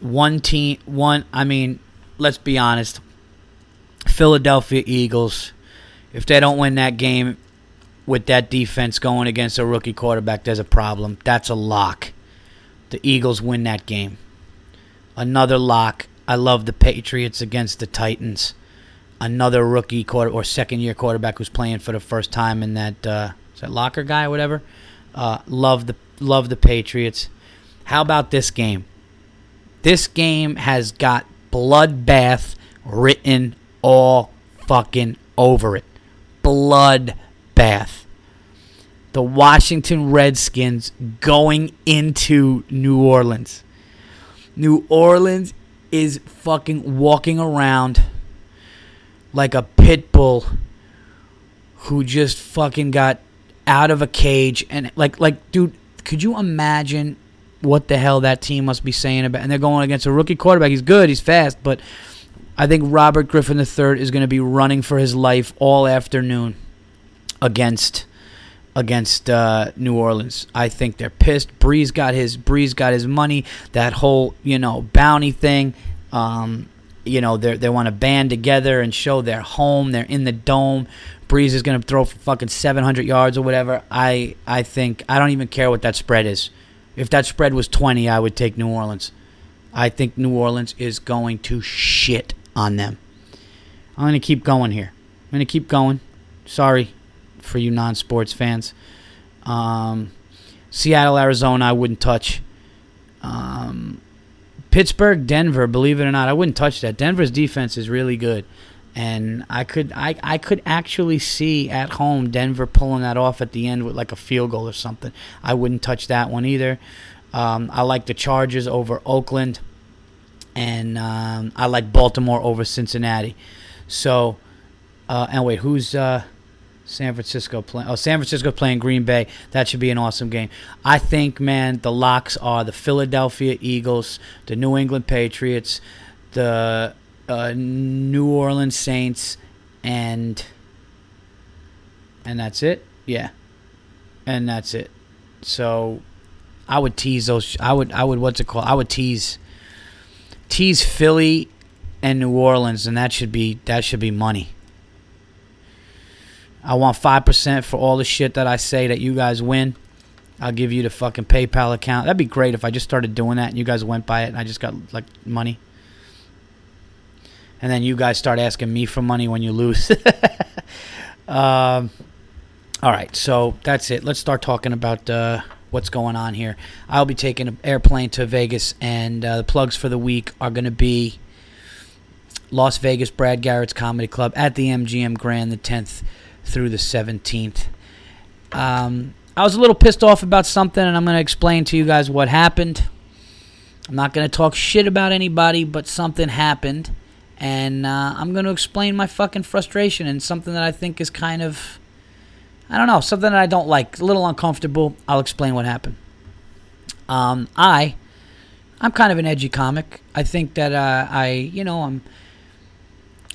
One team, one, I mean, let's be honest. Philadelphia Eagles if they don't win that game with that defense going against a rookie quarterback, there's a problem. That's a lock. The Eagles win that game. Another lock. I love the Patriots against the Titans. Another rookie quarter or second year quarterback who's playing for the first time in that uh, is that Locker guy or whatever. Uh, love the love the Patriots. How about this game? This game has got bloodbath written all fucking over it bloodbath. The Washington Redskins going into New Orleans. New Orleans is fucking walking around like a pit bull who just fucking got out of a cage and like like dude could you imagine what the hell that team must be saying about and they're going against a rookie quarterback he's good he's fast but I think Robert Griffin III is going to be running for his life all afternoon against against uh, New Orleans. I think they're pissed. Brees got his Brees got his money. That whole you know bounty thing. Um, you know they they want to band together and show their home. They're in the dome. Brees is going to throw for fucking 700 yards or whatever. I I think I don't even care what that spread is. If that spread was 20, I would take New Orleans. I think New Orleans is going to shit on them. I'm going to keep going here. I'm going to keep going. Sorry for you non sports fans. Um, Seattle, Arizona, I wouldn't touch. Um, Pittsburgh, Denver, believe it or not, I wouldn't touch that. Denver's defense is really good. And I could I, I could actually see at home Denver pulling that off at the end with like a field goal or something. I wouldn't touch that one either. Um, I like the Chargers over Oakland and um, I like Baltimore over Cincinnati. So, uh, and wait, who's uh, San Francisco playing? Oh, San Francisco playing Green Bay. That should be an awesome game. I think, man, the locks are the Philadelphia Eagles, the New England Patriots, the uh, New Orleans Saints, and and that's it. Yeah, and that's it. So, I would tease those. I would. I would. What's it called? I would tease tease Philly and New Orleans, and that should be that should be money. I want five percent for all the shit that I say that you guys win. I'll give you the fucking PayPal account. That'd be great if I just started doing that and you guys went by it and I just got like money. And then you guys start asking me for money when you lose. um, all right, so that's it. Let's start talking about uh, what's going on here. I'll be taking an airplane to Vegas, and uh, the plugs for the week are going to be Las Vegas Brad Garrett's Comedy Club at the MGM Grand the 10th through the 17th. Um, I was a little pissed off about something, and I'm going to explain to you guys what happened. I'm not going to talk shit about anybody, but something happened, and uh, I'm going to explain my fucking frustration and something that I think is kind of I don't know, something that I don't like. A little uncomfortable. I'll explain what happened. Um, I, I'm kind of an edgy comic. I think that uh, I, you know, I'm.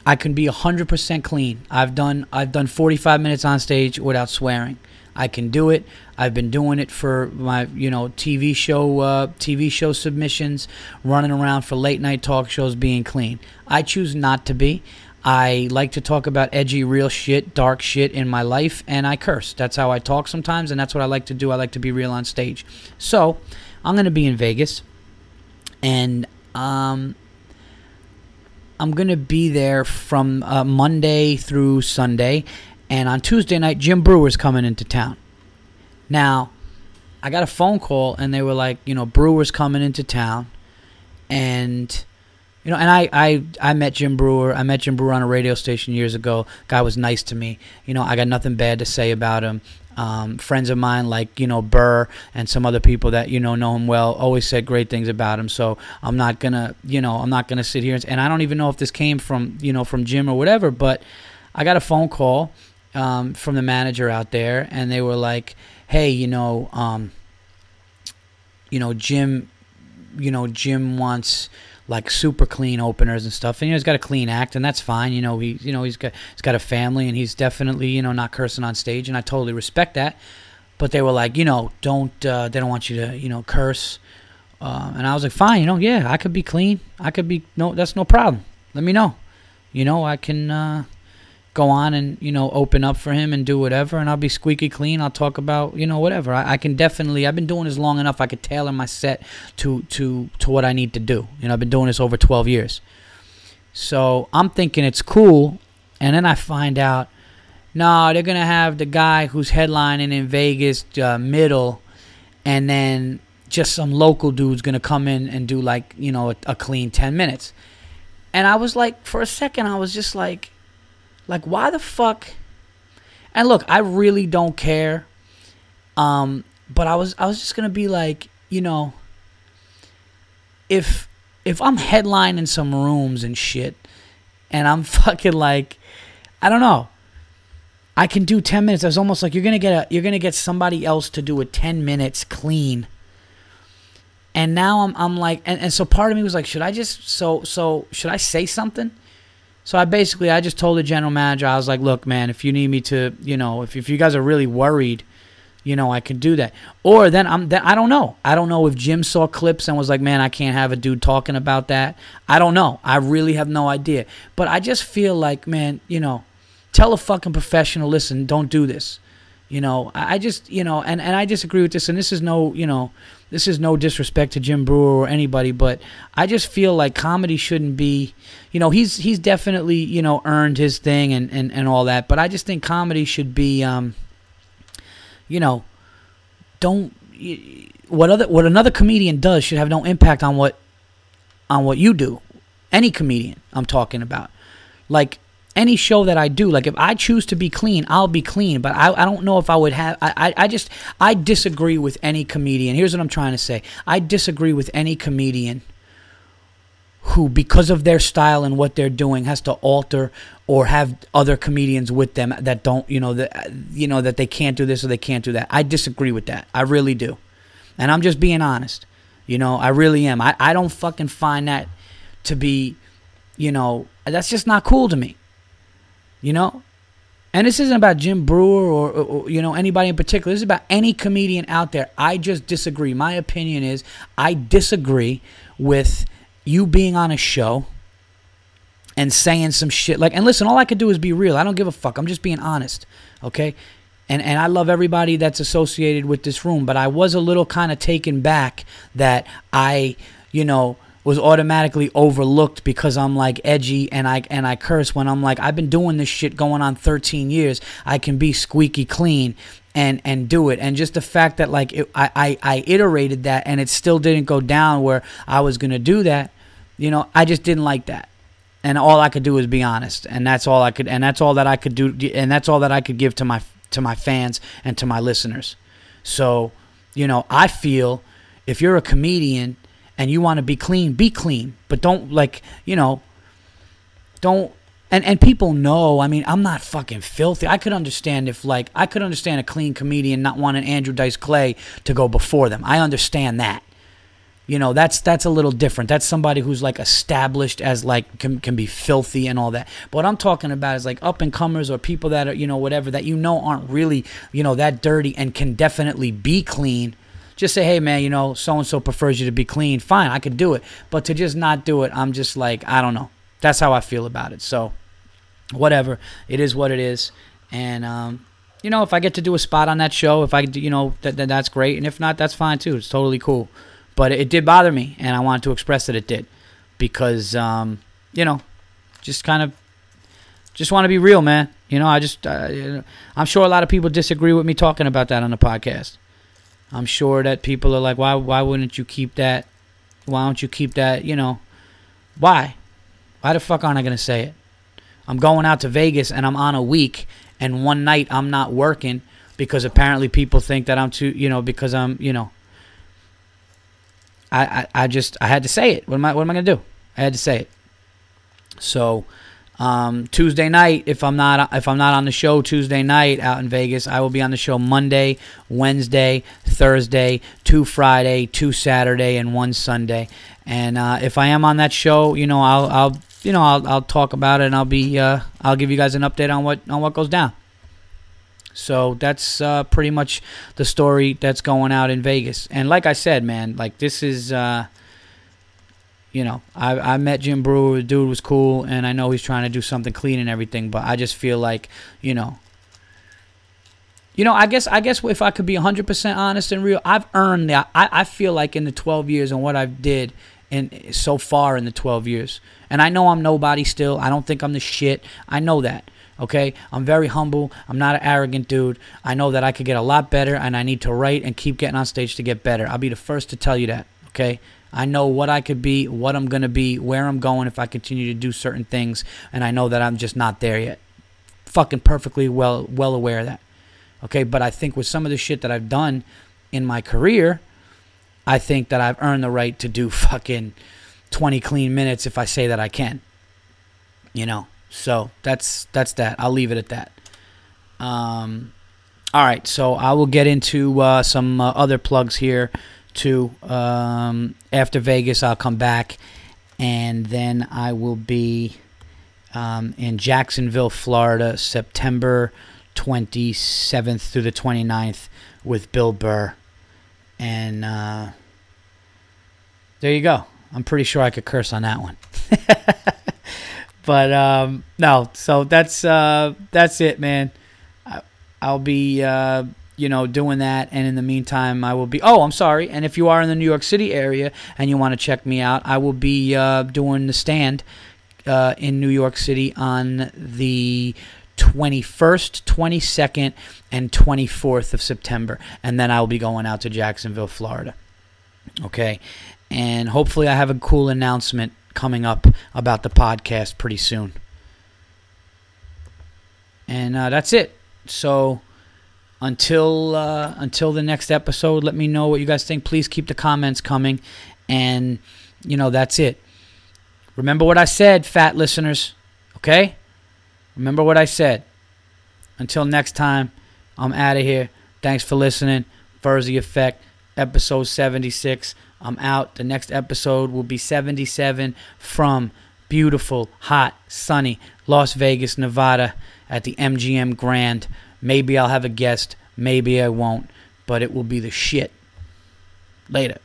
I can be 100% clean. I've done I've done 45 minutes on stage without swearing. I can do it. I've been doing it for my, you know, TV show, uh, TV show submissions, running around for late night talk shows, being clean. I choose not to be. I like to talk about edgy, real shit, dark shit in my life, and I curse. That's how I talk sometimes, and that's what I like to do. I like to be real on stage. So, I'm going to be in Vegas, and um, I'm going to be there from uh, Monday through Sunday, and on Tuesday night, Jim Breuer's coming into town. Now, I got a phone call, and they were like, you know, Breuer's coming into town, and you know, and I, I, I met Jim Breuer. I met Jim Breuer on a radio station years ago. Guy was nice to me. You know, I got nothing bad to say about him. Um, friends of mine, like you know Burr and some other people that you know know him well, always said great things about him. So I'm not gonna, you know, I'm not gonna sit here and, and I don't even know if this came from you know from Jim or whatever. But I got a phone call um, from the manager out there, and they were like, "Hey, you know, um, you know, Jim, you know, Jim wants." Like super clean openers and stuff. And you know, he's got a clean act, and that's fine. You know, he you know he's got he's got a family, and he's definitely you know not cursing on stage, and I totally respect that. But they were like, you know, don't uh, they don't want you to you know curse. Uh, and I was like, fine, you know, yeah, I could be clean. I could be no, that's no problem. Let me know. You know, I can. Uh, go on and you know open up for him and do whatever and i'll be squeaky clean. I'll talk about you know whatever. I, I, can definitely i've been doing this long enough i could tailor my set to to to what i need to do. You know i've been doing this over 12 years. So i'm thinking it's cool and then i find out no they're gonna have the guy who's headlining in vegas uh, middle and then just some local dude's gonna come in and do like you know a, a clean 10 minutes. And i was like for a second i was just like like, why the fuck? And look, I really don't care. Um, but I was I was just gonna be like, you know, if if I'm headlining some rooms and shit, and I'm fucking like, I don't know. I can do ten minutes. I was almost like you're gonna get a you're gonna get somebody else to do a ten minutes clean. And now I'm I'm like and, and so part of me was like, should I just so so should I say something? So I basically I just told the general manager I was like, look, man, if you need me to, you know, if, if you guys are really worried, you know, I can do that. Or then I'm then I don't know. I don't know if Jim saw clips and was like, man, I can't have a dude talking about that. I don't know. I really have no idea. But I just feel like, man, you know, tell a fucking professional, listen, don't do this. You know, I just, you know, and, and I disagree with this, and this is no, you know, this is no disrespect to Jim Breuer or anybody, but I just feel like comedy shouldn't be, you know, he's he's definitely, you know, earned his thing and, and, and all that, but I just think comedy should be, um, you know, don't what other what another comedian does should have no impact on what on what you do. Any comedian I'm talking about. Like any show that I do, like if I choose to be clean, I'll be clean. But I, I don't know if I would have. I, I, I just I disagree with any comedian. Here's what I'm trying to say. I disagree with any comedian who, because of their style and what they're doing, has to alter or have other comedians with them that don't, you know, that you know that they can't do this or they can't do that. I disagree with that. I really do, and I'm just being honest. You know, I really am. I, I don't fucking find that to be, you know, that's just not cool to me. You know? And this isn't about Jim Breuer or, or, or, you know anybody in particular. This is about any comedian out there. I just disagree. My opinion is I disagree with you being on a show and saying some shit like and listen, all I could do is be real. I don't give a fuck. I'm just being honest. Okay? And and I love everybody that's associated with this room, but I was a little kind of taken back that I, you know, was automatically overlooked because I'm like edgy and I and I curse when I'm like I've been doing this shit going on 13 years. I can be squeaky clean and and do it. And just the fact that like it, I, I I iterated that and it still didn't go down where I was gonna do that. You know, I just didn't like that. And all I could do was be honest, and that's all I could, and that's all that I could do, and that's all that I could give to my to my fans and to my listeners. So, you know, I feel if you're a comedian and you want to be clean, be clean. But don't like, you know, don't and and people know. I mean, I'm not fucking filthy. I could understand if like I could understand a clean comedian not wanting Andrew Dice Clay to go before them. I understand that. You know, that's that's a little different. That's somebody who's like established as like can, can be filthy and all that. But what I'm talking about is like up and comers or people that are, you know, whatever that you know aren't really, you know, that dirty and can definitely be clean. Just say, hey man, you know, so and so prefers you to be clean. Fine, I could do it. But to just not do it, I'm just like, I don't know. That's how I feel about it. So whatever. It is what it is. And um, you know, if I get to do a spot on that show, if I, you know, that, that that's great. And if not, that's fine too. It's totally cool. But it did bother me, and I wanted to express that it did, because um, you know, just kind of, just want to be real, man. You know, I just, uh, I'm sure a lot of people disagree with me talking about that on the podcast. I'm sure that people are like, why, why wouldn't you keep that? Why don't you keep that? You know, why? Why the fuck aren't I gonna say it? I'm going out to Vegas and I'm on a week, and one night I'm not working because apparently people think that I'm too, you know, because I'm, you know, I, I, I just I had to say it. What am I what am I gonna do? I had to say it. So um, Tuesday night, if I'm not if I'm not on the show Tuesday night out in Vegas, I will be on the show Monday, Wednesday, Thursday, two Friday, two Saturday, and one Sunday. And uh, if I am on that show, you know, I'll I'll you know I'll I'll talk about it and I'll be uh, I'll give you guys an update on what on what goes down. So that's uh, pretty much the story that's going out in Vegas. And like I said, man, like this is, uh, you know, I, I met Jim Breuer. The dude was cool, and I know he's trying to do something clean and everything. But I just feel like, you know, you know, I guess I guess if I could be 100% honest and real, I've earned that. I, I feel like in the 12 years and what I've did in so far in the 12 years, and I know I'm nobody still. I don't think I'm the shit. I know that. Okay, I'm very humble. I'm not an arrogant dude. I know that I could get a lot better, and I need to write and keep getting on stage to get better. I'll be the first to tell you that. Okay, I know what I could be, what I'm gonna be, where I'm going if I continue to do certain things, and I know that I'm just not there yet. Fucking perfectly well well aware of that. Okay, but I think with some of the shit that I've done in my career, I think that I've earned the right to do fucking 20 clean minutes if I say that I can. You know, so that's that's that. I'll leave it at that. Um, all right, so I will get into uh, some uh, other plugs here too. Um, after Vegas, I'll come back, and then I will be um, in Jacksonville, Florida, September 27th through the 29th with Bill Burr. And uh, there you go. I'm pretty sure I could curse on that one. but um, no, so that's uh, that's it, man. I, I'll be uh, you know doing that, and in the meantime, I will be. Oh, I'm sorry. And if you are in the New York City area and you want to check me out, I will be uh, doing the stand uh, in New York City on the 21st, 22nd, and 24th of September, and then I'll be going out to Jacksonville, Florida. Okay, and hopefully I have a cool announcement coming up about the podcast pretty soon. And uh, that's it. So until uh, until the next episode, let me know what you guys think. Please keep the comments coming, and you know that's it. Remember what I said, fat listeners. Okay. Remember what I said. Until next time, I'm out of here. Thanks for listening. Verzi Effect, episode 76. I'm out. The next episode will be 77 from beautiful, hot, sunny Las Vegas, Nevada at the MGM Grand. Maybe I'll have a guest. Maybe I won't. But it will be the shit. Later.